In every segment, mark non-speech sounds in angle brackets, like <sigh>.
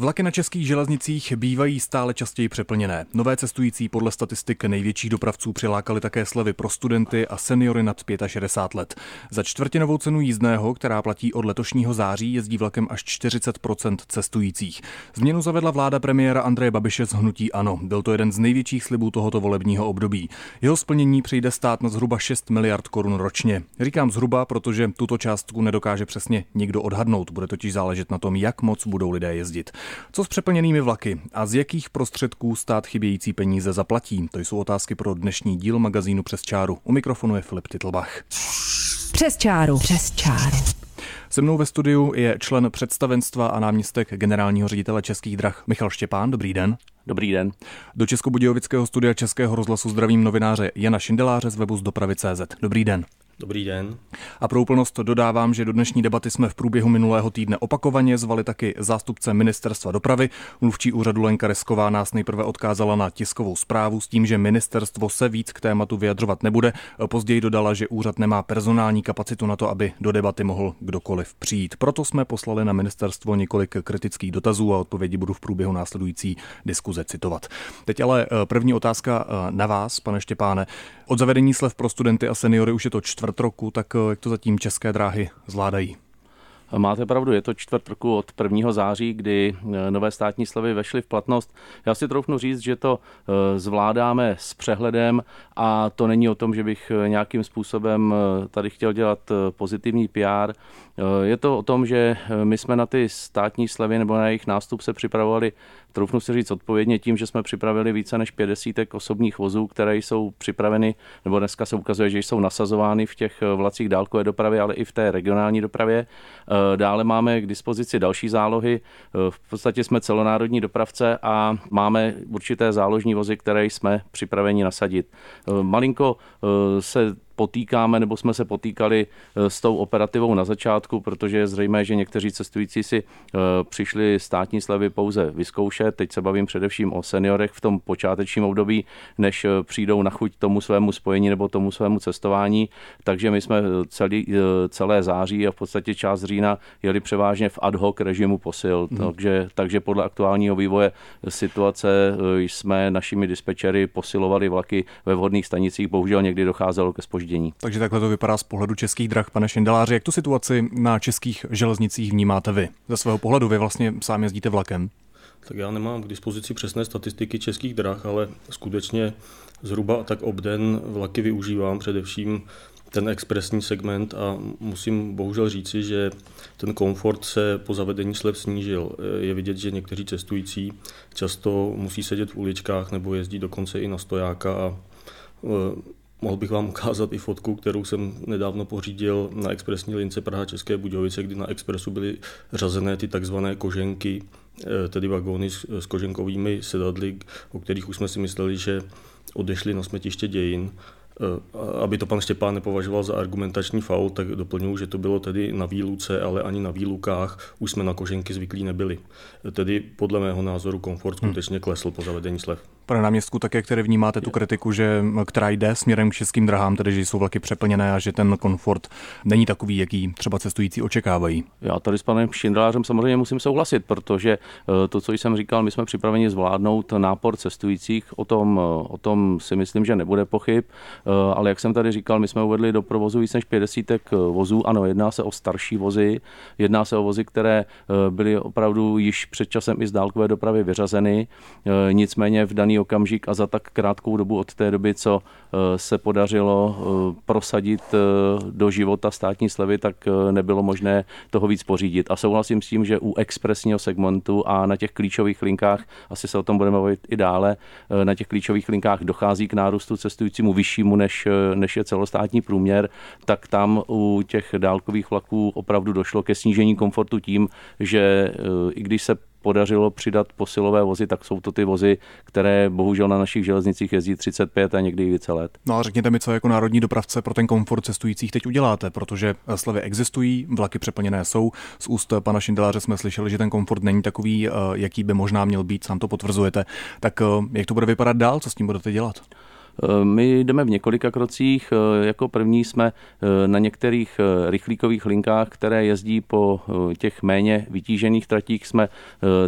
Vlaky na českých železnicích bývají stále častěji přeplněné. Nové cestující podle statistik největších dopravců přilákali také slevy pro studenty a seniory nad 65 let. Za čtvrtinovou cenu jízdného, která platí od letošního září, jezdí vlakem až 40% cestujících. Změnu zavedla vláda premiéra Andreje Babiše z hnutí Ano. Byl to jeden z největších slibů tohoto volebního období. Jeho splnění přijde stát na zhruba 6 miliard korun ročně. Říkám zhruba, protože tuto částku nedokáže přesně nikdo odhadnout. Bude totiž záležet na tom, jak moc budou lidé jezdit. Co s přeplněnými vlaky a z jakých prostředků stát chybějící peníze zaplatí? To jsou otázky pro dnešní díl magazínu Přes čáru. U mikrofonu je Filip Titlbach. Přes čáru. Přes čáru. Se mnou ve studiu je člen představenstva a náměstek generálního ředitele Českých drah Michal Štěpán. Dobrý den. Dobrý den. Do Českobudějovického studia Českého rozhlasu zdravím novináře Jana Šindeláře z webu z dopravy.cz. Dobrý den. Dobrý den. A pro úplnost dodávám, že do dnešní debaty jsme v průběhu minulého týdne opakovaně zvali taky zástupce ministerstva dopravy. Mluvčí úřadu Lenka Resková nás nejprve odkázala na tiskovou zprávu s tím, že ministerstvo se víc k tématu vyjadřovat nebude. Později dodala, že úřad nemá personální kapacitu na to, aby do debaty mohl kdokoliv přijít. Proto jsme poslali na ministerstvo několik kritických dotazů a odpovědi budu v průběhu následující diskuze citovat. Teď ale eh, první otázka eh, na vás, pane Štěpáne. Od zavedení slev pro studenty a seniory už je to čtvrt roku, tak eh, jak to zatím české dráhy zvládají? Máte pravdu, je to čtvrt roku od 1. září, kdy eh, nové státní slevy vešly v platnost. Já si troufnu říct, že to eh, zvládáme s přehledem a to není o tom, že bych nějakým způsobem tady chtěl dělat pozitivní PR. Je to o tom, že my jsme na ty státní slevy nebo na jejich nástup se připravovali troufnu si říct odpovědně tím, že jsme připravili více než 50 osobních vozů, které jsou připraveny, nebo dneska se ukazuje, že jsou nasazovány v těch vlacích dálkové dopravy, ale i v té regionální dopravě. Eh, dále máme k dispozici další zálohy. Eh, v podstatě jsme celonárodní dopravce a máme určité záložní vozy, které jsme připraveni nasadit. Eh, malinko se potýkáme nebo jsme se potýkali eh, s tou operativou na začátku, protože je zřejmé, že někteří cestující si eh, přišli státní slevy pouze vyzkoušet. Teď se bavím především o seniorech v tom počátečním období, než eh, přijdou na chuť tomu svému spojení nebo tomu svému cestování. Takže my jsme celý, celé září a v podstatě část října jeli převážně v ad hoc režimu posil. Hmm. Takže, takže podle aktuálního vývoje situace jsme našimi dispečery posilovali vlaky ve vhodných stanicích. Bohužel někdy docházelo ke spoždění spoždění. Takže takhle to vypadá z pohledu českých drah, pane Šindeláři. Jak tu situaci na českých železnicích vnímáte vy? Ze svého pohledu vy vlastně sám jezdíte vlakem. Tak já nemám k dispozici přesné statistiky českých drah, ale skutečně zhruba tak obden vlaky využívám především ten expresní segment a musím bohužel říci, že ten komfort se po zavedení slev snížil. Je vidět, že někteří cestující často musí sedět v uličkách nebo jezdí dokonce i na stojáka a Mohl bych vám ukázat i fotku, kterou jsem nedávno pořídil na expresní lince Praha České Budějovice, kdy na expresu byly řazené ty takzvané koženky, eh, tedy vagóny s koženkovými sedadly, o kterých už jsme si mysleli, že odešly na smetiště dějin. Eh, aby to pan Štěpán nepovažoval za argumentační faul, tak doplňuji, že to bylo tedy na výluce, ale ani na výlukách už jsme na koženky zvyklí nebyli. Tedy podle mého názoru komfort hmm. skutečně klesl po zavedení slev. Pane náměstku, tak jak tedy vnímáte tu kritiku, že, která jde směrem k českým drahám, tedy že jsou vlaky přeplněné a že ten komfort není takový, jaký třeba cestující očekávají? Já tady s panem Šindelářem samozřejmě musím souhlasit, protože eh, to, co jsem říkal, my jsme připraveni zvládnout nápor cestujících, o tom, eh, o tom si myslím, že nebude pochyb. Eh, ale jak jsem tady říkal, my jsme uvedli do provozu víc než 50 eh, vozů. Ano, jedná se o starší vozy, jedná se o vozy, které byly opravdu již před časem i z dálkové dopravy vyřazeny. Nicméně v daný okamžik a za tak krátkou dobu od té doby, co se podařilo prosadit do života státní slevy, tak nebylo možné toho víc pořídit. A souhlasím s tím, že u expresního segmentu a na těch klíčových linkách, asi se o tom budeme bavit i dále, na těch klíčových linkách dochází k nárůstu cestujícímu vyššímu než, než je celostátní průměr, tak tam u těch dálkových vlaků opravdu došlo ke snížení komfortu tím, že eh, i když se podařilo přidat posilové vozy, tak jsou to ty vozy, které bohužel na našich železnicích jezdí 35 a někdy i více let. No a řekněte mi, co jako národní dopravce pro ten komfort cestujících teď uděláte, protože slevy existují, vlaky přeplněné jsou. Z úst pana Šindeláře jsme slyšeli, že ten komfort není takový, eh, jaký by možná měl být, sám to potvrzujete. Tak eh, jak to bude vypadat dál, co s tím budete dělat? Eh, my jdeme v několika krocích. Eh, jako první jsme eh, na některých rychlíkových linkách, které jezdí po těch méně vytížených tratích, jsme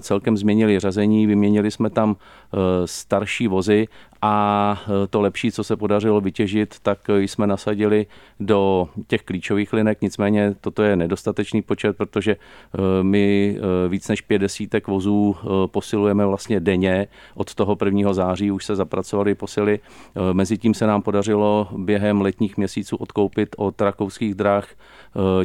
celkem změnili řazení, vyměnili jsme tam starší vozy a to lepší, co se podařilo vytěžit, tak jsme nasadili do těch klíčových linek, nicméně toto je nedostatečný počet, protože my víc než pět desítek vozů posilujeme vlastně denně. Od toho 1. září už se zapracovali posily. Mezitím se nám podařilo během letních měsíců odkoupit od rakouských drah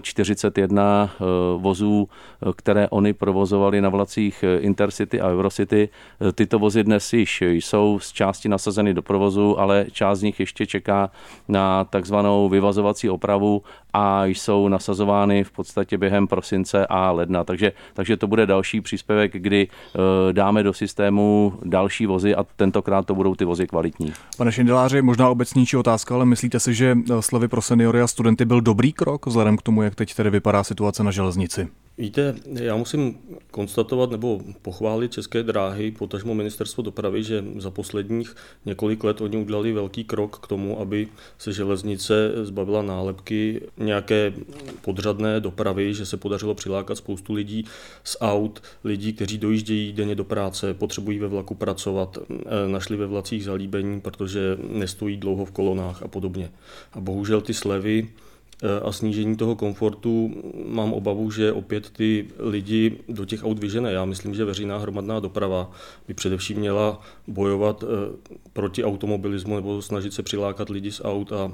41 vozů, které oni provozovali na vlacích Intercity a Eurocity. Tyto vozy dnes již jsou z části na nasazeny do provozu, ale část z nich ještě čeká na takzvanou vyvazovací opravu a jsou nasazovány v podstatě během prosince a ledna. Takže, takže to bude další příspěvek, kdy e, dáme do systému další vozy a tentokrát to budou ty vozy kvalitní. Pane Šindeláři, možná obecnější otázka, ale myslíte si, že e, slovy pro seniory a studenty byl dobrý krok vzhledem k tomu, jak teď tedy vypadá situace na železnici? Víte, já musím konstatovat nebo pochválit České dráhy, potažmo ministerstvo dopravy, že za posledních několik let oni udělali velký krok k tomu, aby se železnice zbavila nálepky nějaké podřadné dopravy, že se podařilo přilákat spoustu lidí z aut, lidí, kteří dojíždějí denně do práce, potřebují ve vlaku pracovat, eh, našli ve vlacích zalíbení, protože nestojí dlouho v kolonách a podobně. A bohužel ty slevy a snížení toho komfortu mám obavu, že opět ty lidi do těch aut vyžene. Já myslím, že veřejná hromadná doprava by především měla bojovat eh, proti automobilismu nebo snažit se přilákat lidi z aut a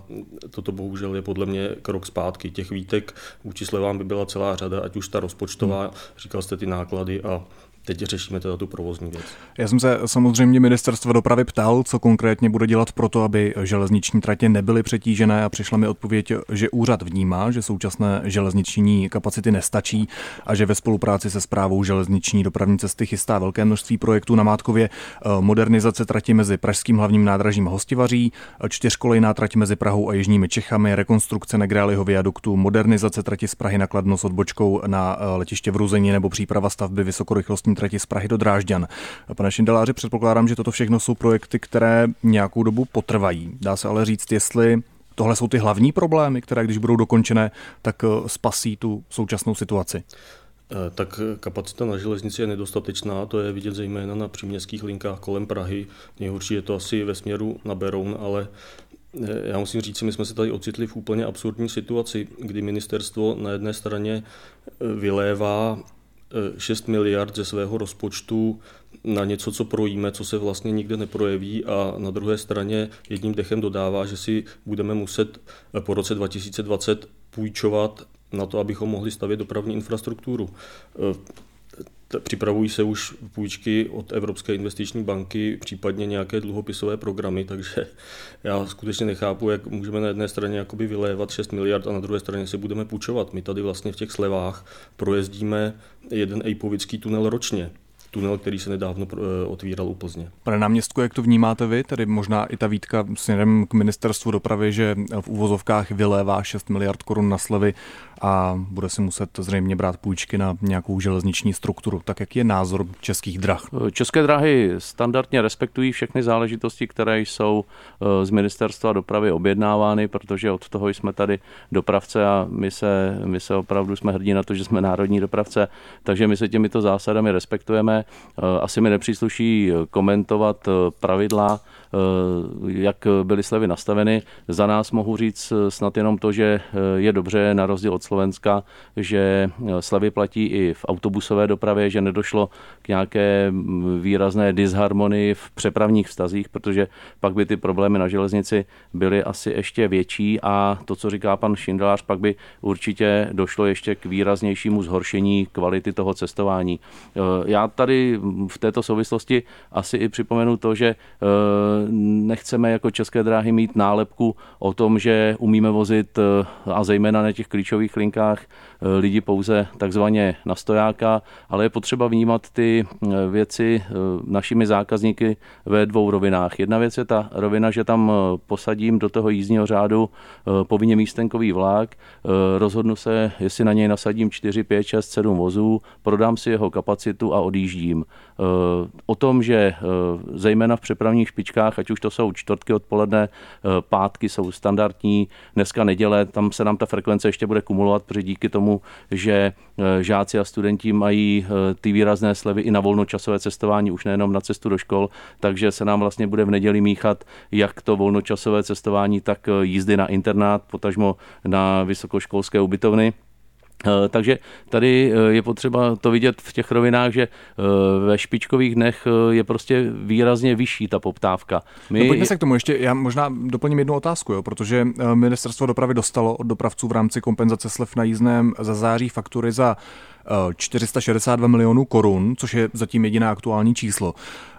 toto bohužel je podle mě krok zpátky. Těch výtek vůči slevám by byla celá řada, ať už ta rozpočtová, hmm. říkal jste ty náklady a Teď řešíme teda tu provozní věc. Já jsem se samozřejmě ministerstva dopravy ptal, co konkrétně bude dělat pro to, aby železniční tratě nebyly přetížené a přišla mi odpověď, že úřad vnímá, že současné železniční kapacity nestačí a že ve spolupráci se zprávou železniční dopravní cesty chystá velké množství projektů na Mátkově modernizace trati mezi Pražským hlavním nádražím Hostivaří, čtyřkolejná trať mezi Prahou a Jižními Čechami, rekonstrukce Negráliho viaduktu, modernizace trati z Prahy na Kladno s odbočkou na eh, letiště v Ruzení nebo příprava stavby vysokorychlostní železniční trati z Prahy do Drážďan. Pane Šindeláři, předpokládám, že toto všechno jsou projekty, které nějakou dobu potrvají. Dá se ale říct, jestli tohle jsou ty hlavní problémy, které když budou dokončené, tak eh, spasí tu současnou situaci. Eh, tak kapacita na železnici je nedostatečná, to je vidět zejména na příměstských linkách kolem Prahy. Nejhorší je to asi ve směru na Beroun, ale eh, já musím říct, my jsme se tady ocitli v úplně absurdní situaci, kdy ministerstvo na jedné straně vylévá 6 miliard ze svého rozpočtu na něco, co projíme, co se vlastně nikde neprojeví a na druhé straně jedním dechem dodává, že si budeme muset po roce 2020 půjčovat na to, abychom mohli stavět dopravní infrastrukturu. Připravují se už půjčky od Evropské investiční banky, případně nějaké dluhopisové programy, takže <laughs> já skutečně nechápu, jak můžeme na jedné straně jakoby vylévat 6 miliard a na druhé straně si budeme půjčovat. My tady vlastně v těch slevách projezdíme jeden ejpovický tunel ročně tunel, který se nedávno eh, otvíral u Plzně. Pane náměstku, jak to vnímáte vy? Tedy možná i ta výtka směrem k ministerstvu dopravy, že v úvozovkách vylévá 6 miliard korun na slevy a bude si muset zřejmě brát půjčky na nějakou železniční strukturu. Tak jaký je názor českých drah? České dráhy standardně respektují všechny záležitosti, které jsou eh, z ministerstva dopravy objednávány, protože od toho jsme tady dopravce a my se, my se opravdu jsme hrdí na to, že jsme národní dopravce, takže my se těmito zásadami respektujeme. Eh, asi mi nepřísluší komentovat eh, pravidla, jak byly slevy nastaveny. Za nás mohu říct snad jenom to, že je dobře na rozdíl od Slovenska, že slevy platí i v autobusové dopravě, že nedošlo k nějaké výrazné disharmonii v přepravních vztazích, protože pak by ty problémy na železnici byly asi ještě větší a to, co říká pan Šindelář, pak by určitě došlo ještě k výraznějšímu zhoršení kvality toho cestování. Já tady tady v této souvislosti asi i připomenu to, že nechceme jako české dráhy mít nálepku o tom, že umíme vozit a zejména na těch klíčových linkách lidi pouze takzvaně na stojáka, ale je potřeba vnímat ty věci našimi zákazníky ve dvou rovinách. Jedna věc je ta rovina, že tam posadím do toho jízdního řádu povinně místenkový vlak, rozhodnu se, jestli na něj nasadím 4, 5, 6, 7 vozů, prodám si jeho kapacitu a odjíždím. Eh, o tom, že eh, zejména v přepravních špičkách, ať už to jsou čtvrtky odpoledne, eh, pátky jsou standardní, dneska neděle, tam se nám ta frekvence ještě bude kumulovat, protože díky tomu, že žáci a studenti mají ty výrazné slevy i na volnočasové cestování, už nejenom na cestu do škol, takže se nám vlastně bude v neděli míchat jak to volnočasové cestování, tak jízdy na internát, potažmo na vysokoškolské ubytovny. Eh, takže tady eh, je potřeba to vidět v těch rovinách, že eh, ve špičkových dnech je prostě výrazně vyšší ta poptávka. My... No pojďme se k tomu ještě, já možná doplním jednu otázku, jo, protože ministerstvo dopravy dostalo od dopravců v rámci kompenzace slev na jízdném za září faktury za 462 milionů korun, což je zatím jediná aktuální číslo.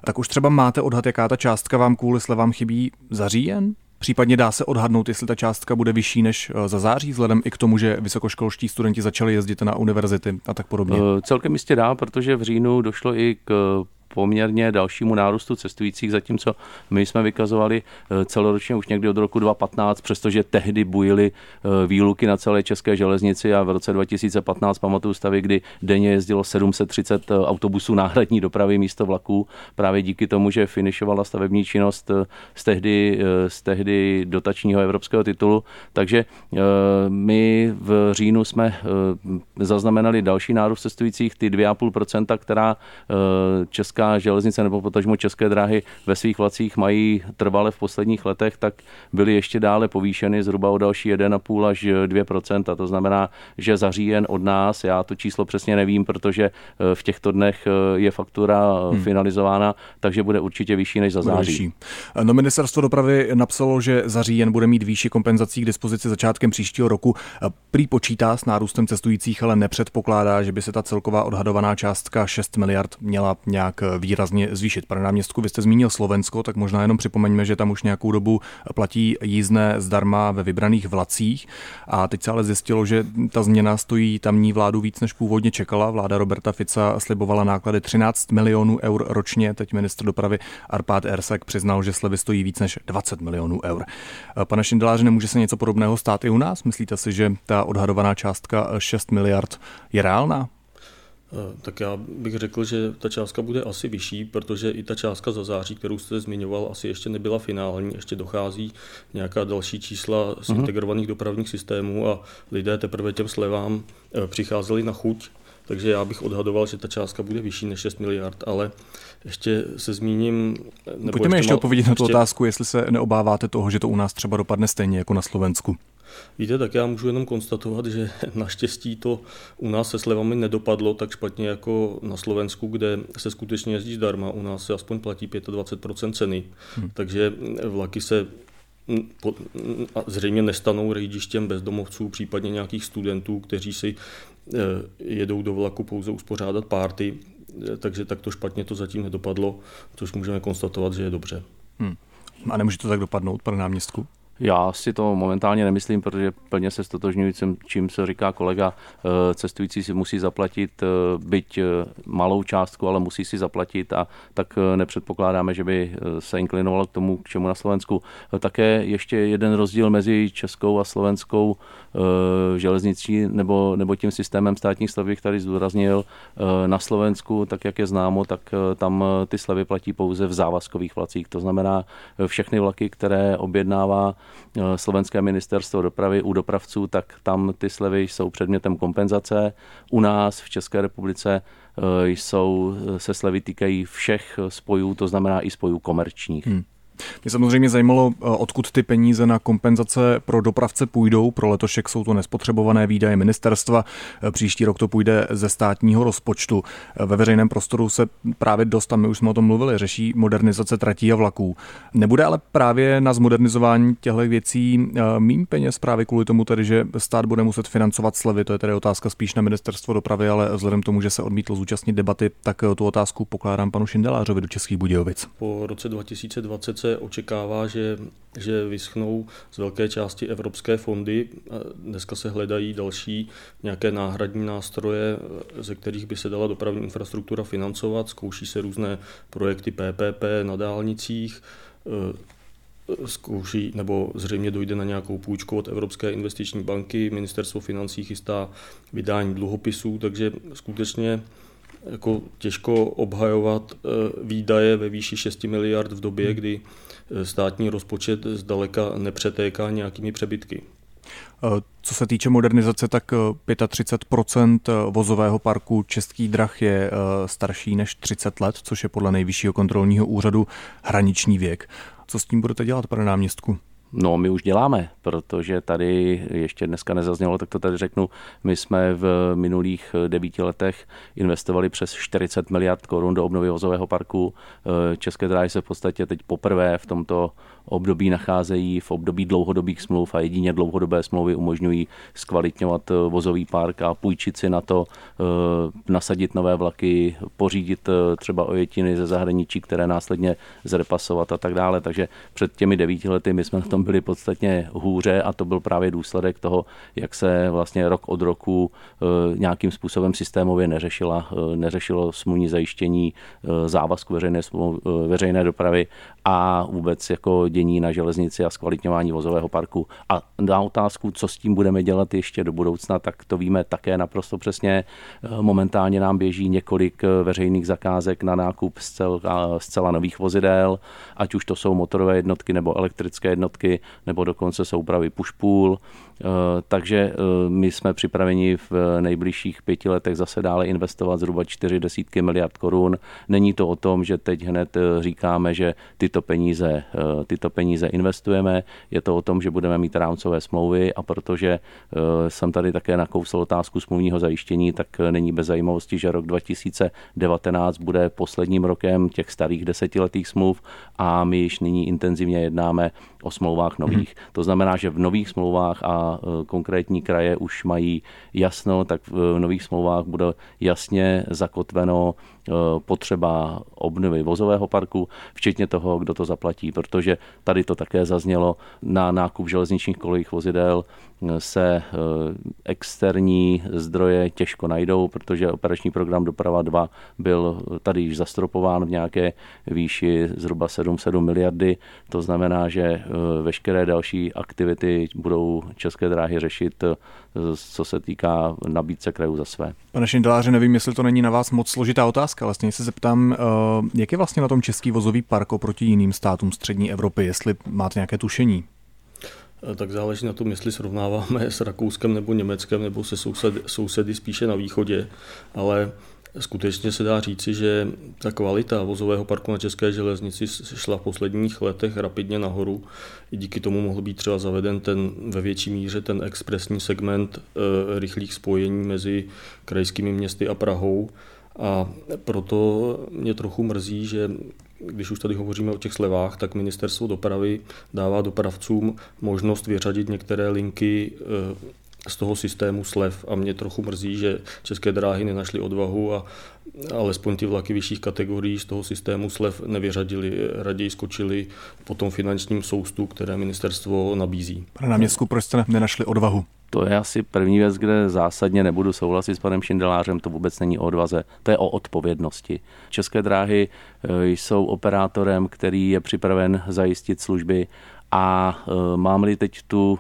Tak už třeba máte odhad, jaká ta částka vám kvůli slevám chybí za říjen? Případně dá se odhadnout, jestli ta částka bude vyšší než eh, za září, vzhledem i k tomu, že vysokoškolští studenti začali jezdit na univerzity a tak podobně. Eh, celkem jistě dá, protože v říjnu došlo i k poměrně dalšímu nárůstu cestujících, zatímco my jsme vykazovali eh, celoročně už někdy od roku 2015, přestože tehdy bujily eh, výluky na celé české železnici a v roce 2015 pamatuju stavy, kdy denně jezdilo 730 eh, autobusů náhradní dopravy místo vlaků, právě díky tomu, že finišovala stavební činnost z tehdy, z tehdy dotačního evropského titulu. Takže my v říjnu jsme zaznamenali další nárůst cestujících, ty 2,5%, která česká česká železnice nebo potažmo české dráhy ve svých vlacích mají trvale v posledních letech, tak byly ještě dále povýšeny zhruba o další 1,5 až 2 a To znamená, že za říjen od nás, já to číslo přesně nevím, protože eh, v těchto dnech eh, je faktura eh, hmm. finalizována, takže bude určitě vyšší než za září. No ministerstvo dopravy napsalo, že za říjen bude mít výši kompenzací k dispozici začátkem příštího roku. Prý počítá s nárůstem cestujících, ale nepředpokládá, že by se ta celková odhadovaná částka 6 miliard měla nějak výrazně zvýšit. Pane náměstku, vy jste zmínil Slovensko, tak možná jenom připomeňme, že tam už nějakou dobu platí jízdné zdarma ve vybraných vlacích a teď se ale zjistilo, že ta změna stojí tamní vládu víc, než původně čekala. Vláda Roberta Fica slibovala náklady 13 milionů eur ročně, teď ministr dopravy Arpad Ersek přiznal, že slevy stojí víc než 20 milionů eur. Pane Šindeláři, nemůže se něco podobného stát i u nás? Myslíte si, že ta odhadovaná částka 6 miliard je reálná? Eh, tak já bych řekl, že ta částka bude asi vyšší, protože i ta částka za září, kterou jste zmiňoval, asi ještě nebyla finální, ještě dochází nějaká další čísla z mhm. integrovaných dopravních systémů a lidé teprve těm slevám eh, přicházeli na chuť, takže já bych odhadoval, že ta částka bude vyšší než 6 miliard, ale ještě se zmíním... Nebo Pojďme ještě, ještě odpovědět na tu otázku, jestli se neobáváte toho, že to u nás třeba dopadne stejně jako na Slovensku. Víte, tak já můžu jenom konstatovat, že <laughs> naštěstí to u nás se slevami nedopadlo tak špatně jako na Slovensku, kde se skutečně jezdí zdarma. U nás se aspoň platí 25% ceny, hmm. takže vlaky se zřejmě nestanou rejdištěm bezdomovců, případně nějakých studentů, kteří si e, jedou do vlaku pouze uspořádat párty, e, takže takto špatně to zatím nedopadlo, což můžeme konstatovat, že je dobře. Hmm. A nemůže to tak dopadnout, pane náměstku? Já si to momentálně nemyslím, protože plně se stotožňuji, čím se říká kolega, eh, cestující si musí zaplatit eh, byť eh, malou částku, ale musí si zaplatit a tak nepředpokládáme, že by se inklinovalo k tomu, k čemu na Slovensku. Také ještě jeden rozdíl mezi českou a slovenskou železnicí nebo, nebo tím systémem státních slev bych tady zdůraznil. Na Slovensku, tak jak je známo, tak tam ty slevy platí pouze v závazkových vlacích. To znamená všechny vlaky, které objednává slovenské ministerstvo dopravy u dopravců, tak tam ty slevy jsou předmětem kompenzace. U nás v České republice eh, jsou, se slevy týkají všech spojů, to znamená i spojů komerčních. Hmm. Mě samozřejmě zajímalo, eh, odkud ty peníze na kompenzace pro dopravce půjdou. Pro letošek jsou to nespotřebované výdaje ministerstva. Eh, příští rok to půjde ze státního rozpočtu. Eh, ve veřejném prostoru se právě dost, a my už jsme o tom mluvili, řeší modernizace tratí a vlaků. Nebude ale právě na zmodernizování těchto věcí méně peněz právě kvůli tomu tedy, že stát bude muset financovat slevy. To je tedy otázka spíš na ministerstvo dopravy, ale vzhledem k tomu, že se odmítl zúčastnit debaty, tak tu otázku pokládám panu Šindelářovi do Českých Budějovic. Po roce 2020 se očekává, že, že vyschnou z velké části evropské fondy. Dneska se hledají další nějaké náhradní nástroje, ze kterých by se dala dopravní infrastruktura financovat. Zkouší se různé projekty PPP na dálnicích, zkouší, nebo zřejmě dojde na nějakou půjčku od Evropské investiční banky, ministerstvo financí chystá vydání dluhopisů, takže skutečně jako těžko obhajovat eh, výdaje ve výši 6 miliard v době, hmm. kdy eh, státní rozpočet zdaleka nepřetéká nějakými přebytky. Eh, co se týče modernizace, tak 35% vozového parku českých drah je starší než 30 let, což je podle nejvyššího kontrolního úřadu hraniční věk. Co s tím budete dělat, pane náměstku? No, my už děláme, protože tady ještě dneska nezaznělo, tak to tady řeknu. My jsme v minulých devíti letech investovali přes 40 miliard korun do obnovy vozového parku. České dráhy se v podstatě teď poprvé v tomto období nacházejí v období dlouhodobých smluv a jedině dlouhodobé smlouvy umožňují zkvalitňovat eh, vozový park a půjčit si na to, eh, nasadit nové vlaky, pořídit eh, třeba ojetiny ze zahraničí, které následně zrepasovat a tak dále. Takže před těmi devíti lety my jsme na tom byli podstatně hůře a to byl právě důsledek toho, jak se vlastně rok od roku nějakým způsobem systémově neřešila, neřešilo smluvní zajištění závazku veřejné, veřejné dopravy a vůbec jako dění na železnici a zkvalitňování vozového parku. A na otázku, co s tím budeme dělat ještě do budoucna, tak to víme také naprosto přesně. Momentálně nám běží několik veřejných zakázek na nákup zcela, zcela nových vozidel, ať už to jsou motorové jednotky nebo elektrické jednotky, nebo dokonce soupravy pušpůl. Eh, takže eh, my jsme připraveni v nejbližších pěti letech zase dále investovat zhruba čtyři desítky miliard korun. Není to o tom, že teď hned eh, říkáme, že tyto peníze, tyto peníze investujeme. Je to o tom, že budeme mít rámcové smlouvy a protože jsem tady také nakousl otázku smluvního zajištění, tak není bez zajímavosti, že rok 2019 bude posledním rokem těch starých desetiletých smluv a my již nyní intenzivně jednáme o smlouvách nových. Hmm. To znamená, že v nových smlouvách a e, konkrétní kraje už mají jasno, tak v nových smlouvách bude jasně zakotveno e, potřeba obnovy vozového parku, včetně toho, kdo to zaplatí, protože tady to také zaznělo na nákup železničních kolejích vozidel se e, externí zdroje těžko najdou, protože operační program Doprava 2 byl tady již zastropován v nějaké výši zhruba 7-7 miliardy. To znamená, že veškeré další aktivity budou České dráhy řešit, eh, co se týká nabídce krajů za své. Pane Šindeláře, nevím, jestli to není na vás moc složitá otázka. Vlastně se zeptám, eh, jak je vlastně na tom český vozový park oproti jiným státům střední Evropy, jestli máte nějaké tušení? tak záleží na tom, jestli srovnáváme s Rakouskem nebo Německem nebo se sousedy, sousedy spíše na východě, ale Skutečně se dá říci, že ta kvalita vozového parku na české železnici šla v posledních letech rapidně nahoru. I díky tomu mohl být třeba zaveden ten ve větší míře ten expresní segment e, rychlých spojení mezi krajskými městy a Prahou. A proto mě trochu mrzí, že když už tady hovoříme o těch slevách, tak ministerstvo dopravy dává dopravcům možnost vyřadit některé linky e, z toho systému slev a mě trochu mrzí, že české dráhy nenašly odvahu a alespoň ty vlaky vyšších kategorií z toho systému slev nevyřadili, raději skočili po tom finančním soustu, které ministerstvo nabízí. Pane náměstku, proč jste nenašli odvahu? To je asi první věc, kde zásadně nebudu souhlasit s panem Šindelářem, to vůbec není o odvaze, to je o odpovědnosti. České dráhy eh, jsou operátorem, který je připraven zajistit služby a e, mám-li teď tu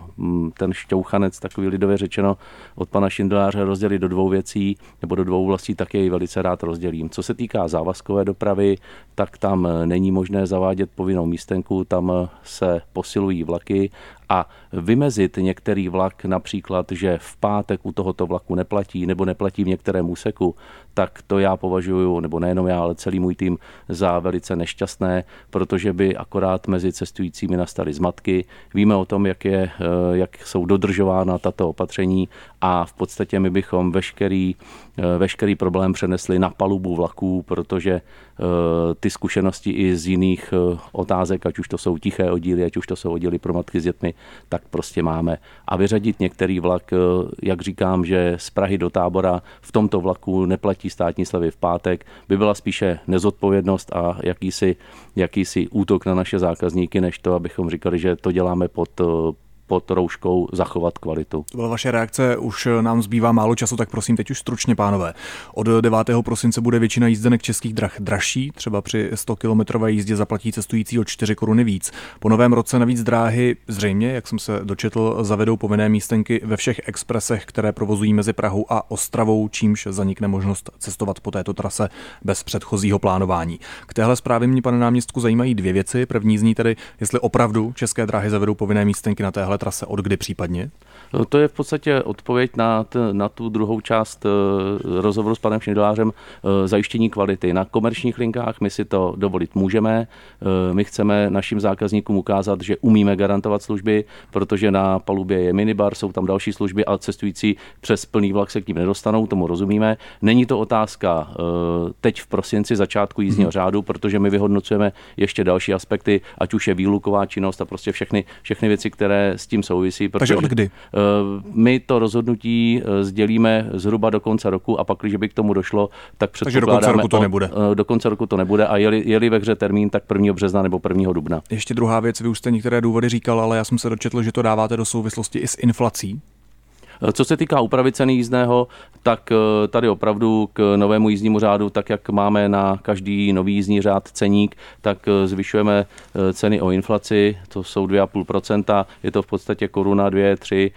ten šťouchanec, takový lidově řečeno, od pana Šindeláře rozdělit do dvou věcí nebo do dvou vlastí, tak jej velice rád rozdělím. Co se týká závazkové dopravy, tak tam e, není možné zavádět povinnou místenku, tam e, se posilují vlaky a vymezit některý vlak například, že v pátek u tohoto vlaku neplatí nebo neplatí v některém úseku, tak to já považuji, nebo nejenom já, ale celý můj tým za velice nešťastné, protože by akorát mezi cestujícími nastaly zmatky. Víme o tom, jak, je, eh, jak jsou dodržována tato opatření a v podstatě my bychom veškerý, veškerý problém přenesli na palubu vlaků, protože eh, ty zkušenosti i z jiných otázek, ať už to jsou tiché oddíly, ať už to jsou oddíly pro matky s dětmi, tak prostě máme. A vyřadit některý vlak, jak říkám, že z Prahy do tábora v tomto vlaku neplatí platí státní slevy v pátek, by byla spíše nezodpovědnost a jakýsi, jakýsi útok na naše zákazníky, než to, abychom říkali, že to děláme pod pod rouškou zachovat kvalitu. To byla vaše reakce, už nám zbývá málo času, tak prosím teď už stručně, pánové. Od 9. prosince bude většina jízdenek českých drah dražší, třeba při 100 kilometrové jízdě zaplatí cestující o 4 koruny víc. Po novém roce navíc dráhy zřejmě, jak jsem se dočetl, zavedou povinné místenky ve všech expresech, které provozují mezi Prahou a Ostravou, čímž zanikne možnost cestovat po této trase bez předchozího plánování. K téhle zprávě mě, pane náměstku, zajímají dvě věci. První z ní tedy, jestli opravdu české dráhy zavedou povinné místenky na téhle trase, od kdy případně? No, to je v podstatě odpověď na, t, na tu druhou část uh, rozhovoru s panem Šnidelářem, uh, zajištění kvality. Na komerčních linkách my si to dovolit můžeme. Uh, my chceme našim zákazníkům ukázat, že umíme garantovat služby, protože na palubě je minibar, jsou tam další služby a cestující přes plný vlak se k ním nedostanou, tomu rozumíme. Není to otázka teď v prosinci začátku jízdního hmm. řádu, protože my vyhodnocujeme ještě další aspekty, ať už je výluková činnost a prostě všechny, všechny věci, které s tím souvisí. Protože od kdy? My to rozhodnutí eh, sdělíme zhruba do konce roku a pak, když by k tomu došlo, tak předpokládáme... Takže do konce roku to nebude. Eh, do konce roku to nebude a jeli, jeli ve hře termín, tak 1. března nebo 1. dubna. Ještě druhá věc, vy už jste některé důvody říkal, ale já jsem se dočetl, že to dáváte do souvislosti i s inflací. Co se týká úpravy ceny jízdného, tak eh, tady opravdu k novému jízdnímu řádu, tak jak máme na každý nový jízdní řád ceník, tak eh, zvyšujeme eh, ceny o inflaci, to jsou 2,5%, je to v podstatě koruna, 2, 3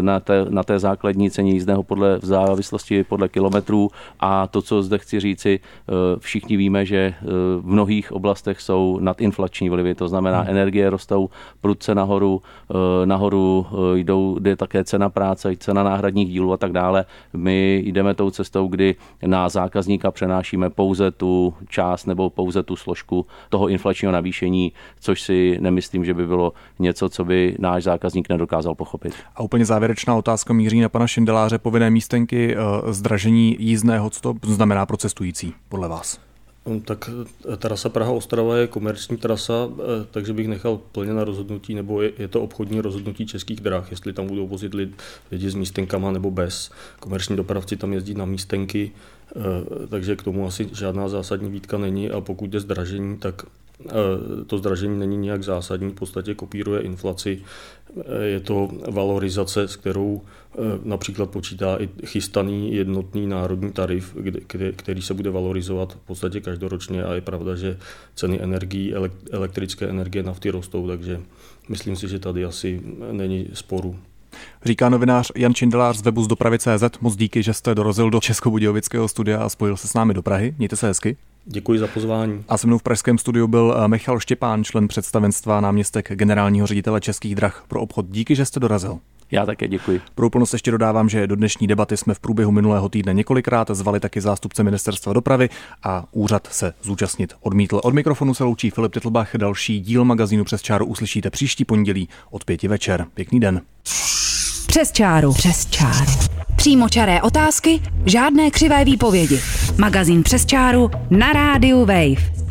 na té, na té základní ceně jízdného podle, v závislosti podle kilometrů a to, co zde chci říci, všichni víme, že v mnohých oblastech jsou nadinflační vlivy, to znamená hmm. energie rostou prudce nahoru, nahoru jdou, jde také cena práce, cena náhradních dílů a tak dále. My jdeme tou cestou, kdy na zákazníka přenášíme pouze tu část nebo pouze tu složku toho inflačního navýšení, což si nemyslím, že by bylo něco, co by náš zákazník nedokázal pochopit. A úplně závěrečná otázka míří na pana Šindeláře. Povinné místenky, eh, zdražení jízdného, co to znamená pro cestující podle vás? Hm, tak eh, trasa Praha-Ostrava je komerční trasa, eh, takže bych nechal plně na rozhodnutí, nebo je, je to obchodní rozhodnutí českých drah, jestli tam budou vozit lidi, s místenkama nebo bez. Komerční dopravci tam jezdí na místenky, eh, takže k tomu asi žádná zásadní výtka není a pokud je zdražení, tak to zdražení není nijak zásadní, v podstatě kopíruje inflaci. Je to valorizace, s kterou například počítá i chystaný jednotný národní tarif, který se bude valorizovat v podstatě každoročně a je pravda, že ceny energií, elektrické energie nafty rostou, takže myslím si, že tady asi není sporu. Říká novinář Jan Čindelář z webu z dopravy.cz. Moc díky, že jste dorazil do Českobudějovického studia a spojil se s námi do Prahy. Mějte se hezky. Děkuji za pozvání. A se mnou v pražském studiu byl eh, Michal Štěpán, člen představenstva náměstek generálního ředitele Českých drah pro obchod. Díky, že jste dorazil. Já také děkuji. Pro úplnost ještě dodávám, že do dnešní debaty jsme v průběhu minulého týdne několikrát zvali taky zástupce ministerstva dopravy a úřad se zúčastnit odmítl. Od mikrofonu se loučí Filip Titlbach. Další díl magazínu Přes čáru uslyšíte příští pondělí od pěti večer. Pěkný den. Přes čáru. Přes čáru. Přímočaré otázky, žádné křivé výpovědi. Magazín Přes čáru na rádiu Wave.